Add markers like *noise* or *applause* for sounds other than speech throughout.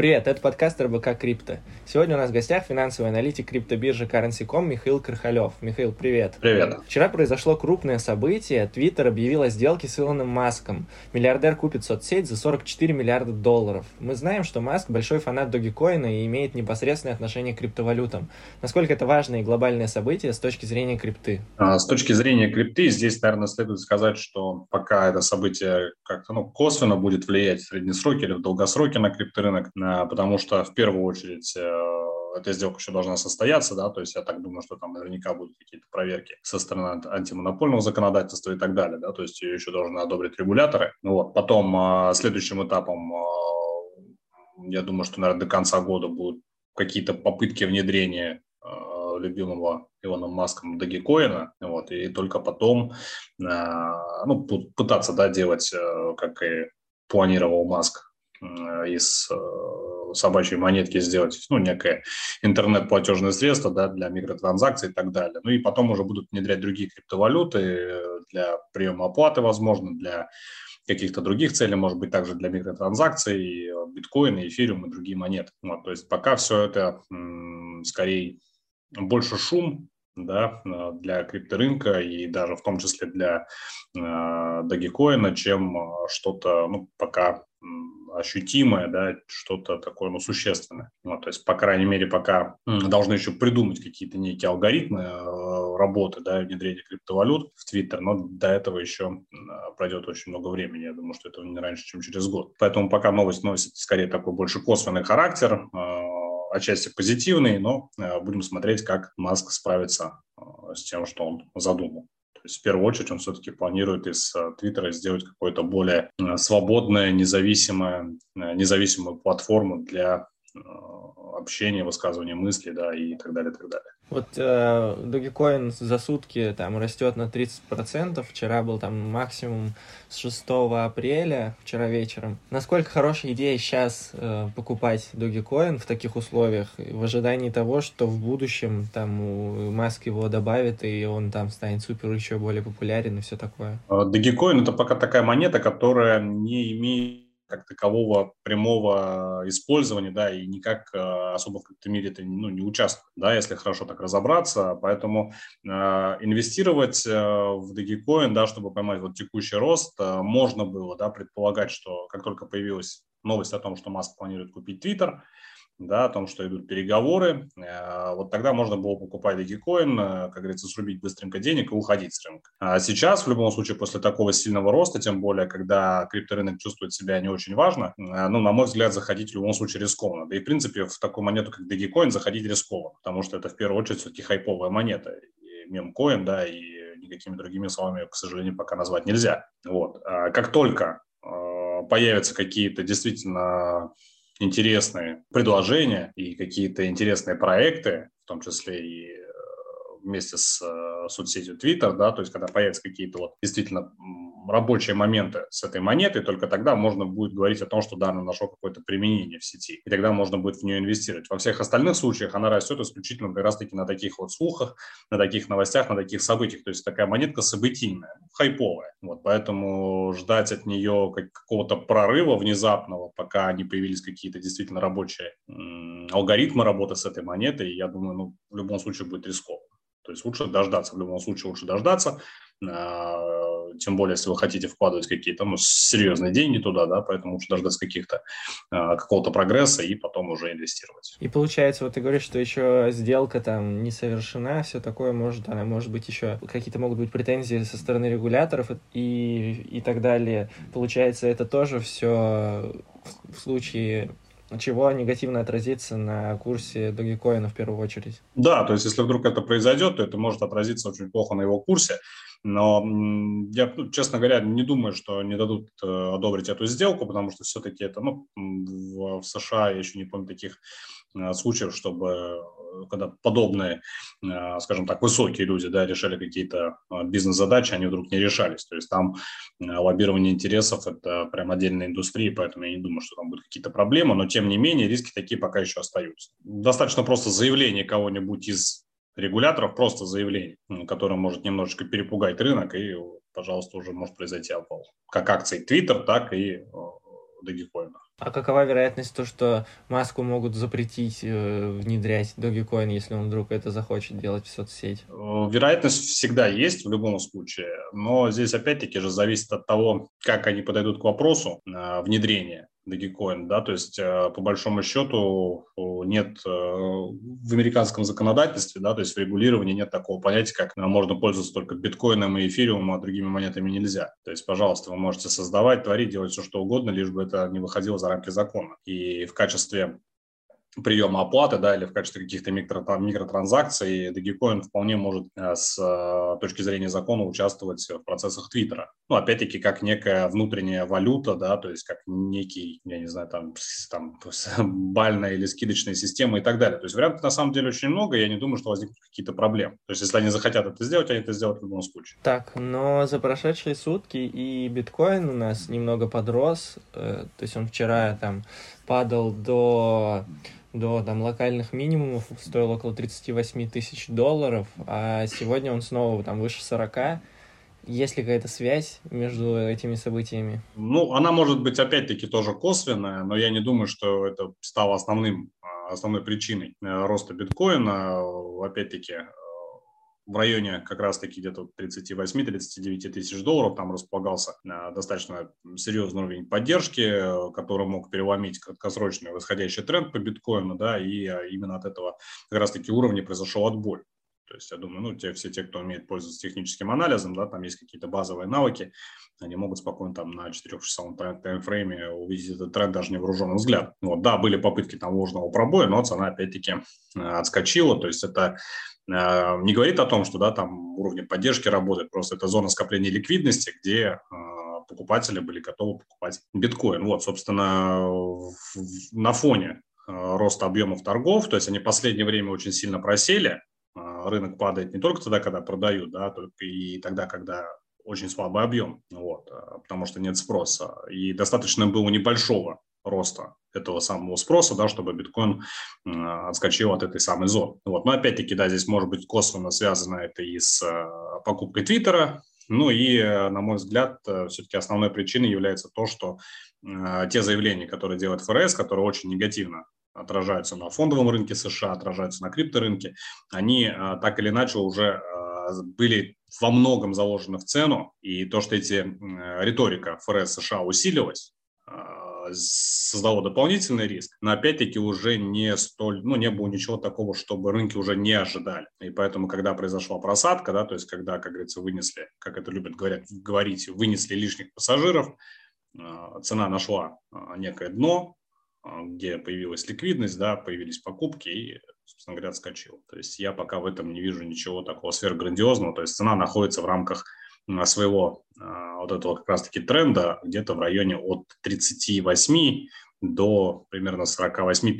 Привет, это подкаст РБК Крипто. Сегодня у нас в гостях финансовый аналитик криптобиржи Currency.com Михаил Крахалев. Михаил, привет. Привет. Вчера произошло крупное событие. Твиттер объявил о сделке с Илоном Маском. Миллиардер купит соцсеть за 44 миллиарда долларов. Мы знаем, что Маск большой фанат Dogecoin и имеет непосредственное отношение к криптовалютам. Насколько это важное и глобальное событие с точки зрения крипты? А, с точки зрения крипты здесь, наверное, следует сказать, что пока это событие как-то ну, косвенно будет влиять в среднесроке или в долгосроке на крипторынок, Э, потому что в первую очередь э, эта сделка еще должна состояться, да, то есть я так думаю, что там наверняка будут какие-то проверки со стороны антимонопольного законодательства и так далее, да, то есть ее еще должны одобрить регуляторы. Ну вот, потом э, следующим этапом, я думаю, что, наверное, до конца года будут какие-то попытки внедрения любимого Илоном Маском Дагикоина, вот, и только потом, ну, пытаться, да, делать, как и планировал Маск, Э, из э, собачьей монетки сделать, ну, некое интернет-платежное средство, да, для микротранзакций и так далее. Ну, и потом уже будут внедрять другие криптовалюты э, для приема оплаты, возможно, для каких-то других целей, может быть, также для микротранзакций, биткоин, эфириум и другие монеты. Вот, то есть пока все это м, скорее больше шум, да, для крипторынка и даже в том числе для э, Dogecoin, чем что-то, ну, пока ощутимое, да, что-то такое, ну, существенное. Вот, то есть, по крайней мере, пока должны еще придумать какие-то некие алгоритмы э, работы, да, внедрения криптовалют в Твиттер, но до этого еще пройдет очень много времени. Я думаю, что это не раньше, чем через год. Поэтому пока новость носит скорее такой больше косвенный характер, э, отчасти позитивный, но э, будем смотреть, как Маск справится с тем, что он задумал. То есть в первую очередь он все-таки планирует из э, Твиттера сделать какое-то более э, свободное, независимое, э, независимую платформу для общения, высказывания мыслей, да, и так далее, и так далее. Вот э, Dogecoin за сутки там растет на 30%. Вчера был там максимум с 6 апреля, вчера вечером. Насколько хорошая идея сейчас э, покупать Dogecoin в таких условиях, в ожидании того, что в будущем там Маск его добавит, и он там станет супер еще более популярен и все такое? Dogecoin — это пока такая монета, которая не имеет как такового прямого использования, да, и никак э, особо в каком-то мире это ну, не участвует, да, если хорошо так разобраться. Поэтому э, инвестировать э, в Dogecoin, да, чтобы поймать вот текущий рост, э, можно было, да, предполагать, что как только появилась новость о том, что Маск планирует купить Twitter, да, о том, что идут переговоры, э, вот тогда можно было покупать Dogecoin, э, как говорится, срубить быстренько денег и уходить с рынка. А сейчас, в любом случае, после такого сильного роста, тем более, когда крипторынок чувствует себя не очень важно, э, ну, на мой взгляд, заходить в любом случае рискованно. Да и, в принципе, в такую монету, как Dogecoin, заходить рискованно, потому что это, в первую очередь, все-таки хайповая монета. И мемкоин, да, и никакими другими словами, к сожалению, пока назвать нельзя. Вот. А как только появятся какие-то действительно интересные предложения и какие-то интересные проекты, в том числе и вместе с э, соцсетью Twitter, да, то есть когда появятся какие-то вот действительно рабочие моменты с этой монетой, только тогда можно будет говорить о том, что да, она нашла какое-то применение в сети, и тогда можно будет в нее инвестировать. Во всех остальных случаях она растет исключительно как раз-таки на таких вот слухах, на таких новостях, на таких событиях, то есть такая монетка событийная, хайповая. Вот, поэтому ждать от нее какого-то прорыва внезапного, пока не появились какие-то действительно рабочие алгоритмы работы с этой монетой, я думаю, ну, в любом случае будет рискованно. То есть лучше дождаться, в любом случае лучше дождаться, а, тем более, если вы хотите вкладывать какие-то ну, серьезные деньги туда, да, поэтому лучше дождаться каких-то а, какого-то прогресса и потом уже инвестировать. И получается, вот ты говоришь, что еще сделка там не совершена, все такое, может, она может быть еще какие-то могут быть претензии со стороны регуляторов и, и так далее. Получается, это тоже все в случае чего негативно отразится на курсе Dogecoin в первую очередь. Да, то есть если вдруг это произойдет, то это может отразиться очень плохо на его курсе. Но я, ну, честно говоря, не думаю, что не дадут э, одобрить эту сделку, потому что все-таки это, ну, в, США я еще не помню таких э, случаев, чтобы когда подобные, скажем так, высокие люди да, решали какие-то бизнес-задачи, они вдруг не решались. То есть там лоббирование интересов – это прям отдельная индустрия, поэтому я не думаю, что там будут какие-то проблемы, но тем не менее риски такие пока еще остаются. Достаточно просто заявление кого-нибудь из регуляторов, просто заявление, которое может немножечко перепугать рынок, и, пожалуйста, уже может произойти обвал. Как акции Twitter, так и Dogecoin. А какова вероятность то, что Маску могут запретить э, внедрять Dogecoin, если он вдруг это захочет делать в соцсеть? Э, вероятность всегда есть в любом случае, но здесь опять-таки же зависит от того, как они подойдут к вопросу э, внедрения. Dogecoin, да, то есть э, по большому счету нет э, в американском законодательстве, да, то есть в регулировании нет такого понятия, как э, можно пользоваться только биткоином и эфириумом, а другими монетами нельзя. То есть, пожалуйста, вы можете создавать, творить, делать все, что угодно, лишь бы это не выходило за рамки закона. И в качестве приема оплаты, да, или в качестве каких-то микро, микротранзакций, Dogecoin вполне может э, с э, точки зрения закона участвовать в процессах Твиттера. Ну, опять-таки, как некая внутренняя валюта, да, то есть как некий, я не знаю, там, там *laughs* бальная или скидочная система и так далее. То есть вариантов на самом деле очень много, и я не думаю, что возникнут какие-то проблемы. То есть если они захотят это сделать, они это сделают в любом случае. Так, но за прошедшие сутки и биткоин у нас немного подрос, э, то есть он вчера там падал до до там, локальных минимумов, стоил около 38 тысяч долларов, а сегодня он снова там выше 40. Есть ли какая-то связь между этими событиями? Ну, она может быть опять-таки тоже косвенная, но я не думаю, что это стало основным, а, основной причиной э, роста биткоина. Опять-таки, в районе как раз-таки где-то 38-39 тысяч долларов. Там располагался э, достаточно серьезный уровень поддержки, э, который мог переломить краткосрочный восходящий тренд по биткоину, да, и э, именно от этого как раз-таки уровня произошел отбой. То есть, я думаю, ну, те, все те, кто умеет пользоваться техническим анализом, да, там есть какие-то базовые навыки, они могут спокойно там на 4-часовом таймфрейме увидеть этот тренд даже невооруженным взглядом. Вот, да, были попытки там ложного пробоя, но цена опять-таки отскочила, то есть это Э, не говорит о том, что да, там уровни поддержки работает, просто это зона скопления ликвидности, где э, покупатели были готовы покупать биткоин. Вот, собственно, на фоне э, роста объемов торгов, то есть они в последнее время очень сильно просели, рынок падает не только тогда, когда продают, да, только и тогда, когда очень слабый объем, вот, потому что нет спроса. И достаточно было небольшого роста этого самого спроса, да, чтобы биткоин отскочил от этой самой зоны. Вот. Но опять-таки, да, здесь может быть косвенно связано это и с э, покупкой Твиттера, ну и, э, на мой взгляд, э, все-таки основной причиной является то, что те заявления, которые делает ФРС, которые очень негативно отражаются на фондовом рынке США, отражаются на крипторынке, они так или иначе уже были во многом заложены в цену, и то, что эти риторика ФРС США усилилась, создало дополнительный риск, но опять-таки уже не столь, ну, не было ничего такого, чтобы рынки уже не ожидали. И поэтому, когда произошла просадка, да, то есть когда, как говорится, вынесли, как это любят говорят, говорить, вынесли лишних пассажиров, а, цена нашла а, некое дно, а, где появилась ликвидность, да, появились покупки и, собственно говоря, отскочил. То есть я пока в этом не вижу ничего такого сверхграндиозного, то есть цена находится в рамках своего а, вот этого как раз-таки тренда где-то в районе от 38 до примерно 48-50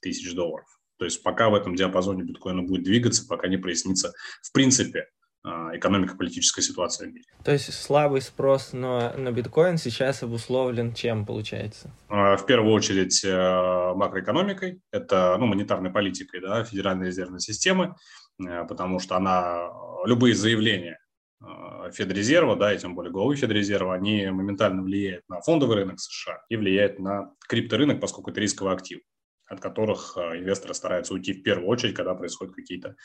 тысяч долларов. То есть пока в этом диапазоне биткоина будет двигаться, пока не прояснится в принципе а, экономико-политическая ситуация в мире. То есть слабый спрос на, на биткоин сейчас обусловлен чем, получается? А, в первую очередь э, макроэкономикой, это ну, монетарной политикой да, Федеральной резервной системы, э, потому что она любые заявления а, Федрезерва, да, и тем более главы Федрезерва, они моментально влияют на фондовый рынок США и влияют на крипторынок, поскольку это рисковый актив от которых а, инвесторы стараются уйти в первую очередь, когда происходят какие-то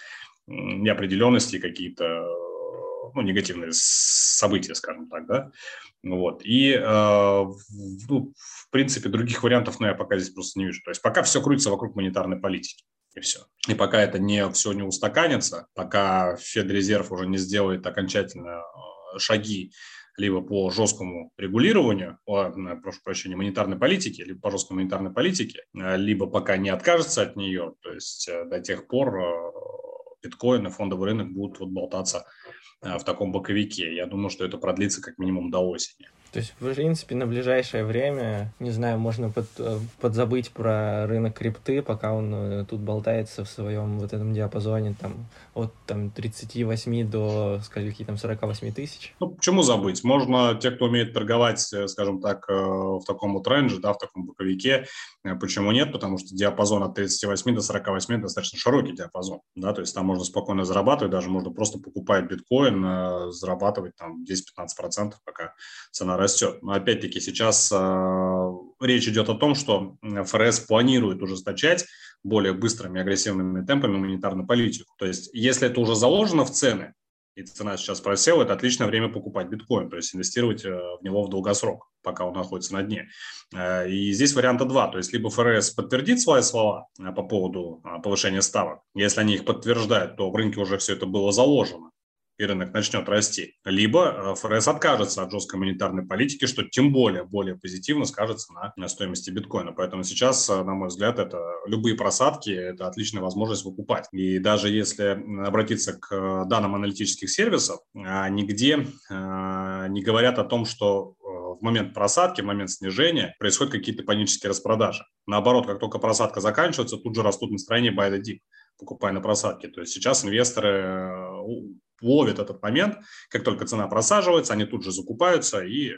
неопределенности, какие-то ну, негативные события, скажем так, да, вот, и, э, ну, в принципе, других вариантов, ну, я пока здесь просто не вижу, то есть пока все крутится вокруг монетарной политики и все. И пока это не все не устаканится, пока Федрезерв уже не сделает окончательно э, шаги либо по жесткому регулированию, о, прошу прощения, монетарной политики, либо по жесткой монетарной политике, э, либо пока не откажется от нее, то есть э, до тех пор биткоин и фондовый рынок будут вот болтаться в таком боковике. Я думаю, что это продлится как минимум до осени. То есть, в принципе, на ближайшее время, не знаю, можно под, э, подзабыть про рынок крипты, пока он э, тут болтается в своем вот этом диапазоне там от там 38 до скольки там 48 тысяч. Ну, почему забыть? Можно, те, кто умеет торговать, э, скажем так, в таком вот рейнже, да, в таком боковике, почему нет? Потому что диапазон от 38 до 48 достаточно широкий диапазон, да, то есть там можно спокойно зарабатывать, даже можно просто покупать биткоин, зарабатывать там 10-15%, пока цена растет. Но опять-таки сейчас а, речь идет о том, что ФРС планирует ужесточать более быстрыми агрессивными темпами монетарную политику. То есть, если это уже заложено в цены, и цена сейчас просела, это отличное время покупать биткоин, то есть инвестировать э, в него в долгосрок, пока он находится на дне. Э, и здесь варианта два, то есть либо ФРС подтвердит свои слова э, по поводу повышения ставок, если они их подтверждают, то в рынке уже все это было заложено, и рынок начнет расти. Либо э, ФРС откажется от жесткой монетарной политики, что тем более, более позитивно скажется на, на стоимости биткоина. Поэтому сейчас, э, на мой взгляд, это любые просадки, это отличная возможность выкупать. И даже если обратиться к э, данным аналитических сервисов, нигде не говорят о том, что в момент просадки, в момент снижения происходят какие-то панические распродажи. Наоборот, как только просадка заканчивается, тут же растут настроения buy the dip, покупая на просадке. То есть сейчас инвесторы ловят этот момент, как только цена просаживается, они тут же закупаются и э,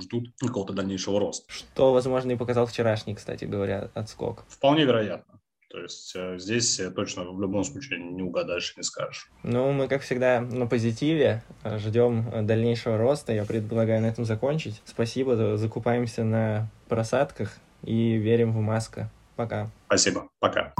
ждут какого-то дальнейшего роста. Что, возможно, и показал вчерашний, кстати говоря, отскок. Вполне вероятно. То есть э, здесь точно в любом случае не угадаешь, не скажешь. Ну, мы, как всегда, на позитиве. Ждем дальнейшего роста. Я предлагаю на этом закончить. Спасибо. Закупаемся на просадках и верим в Маска. Пока. Спасибо. Пока.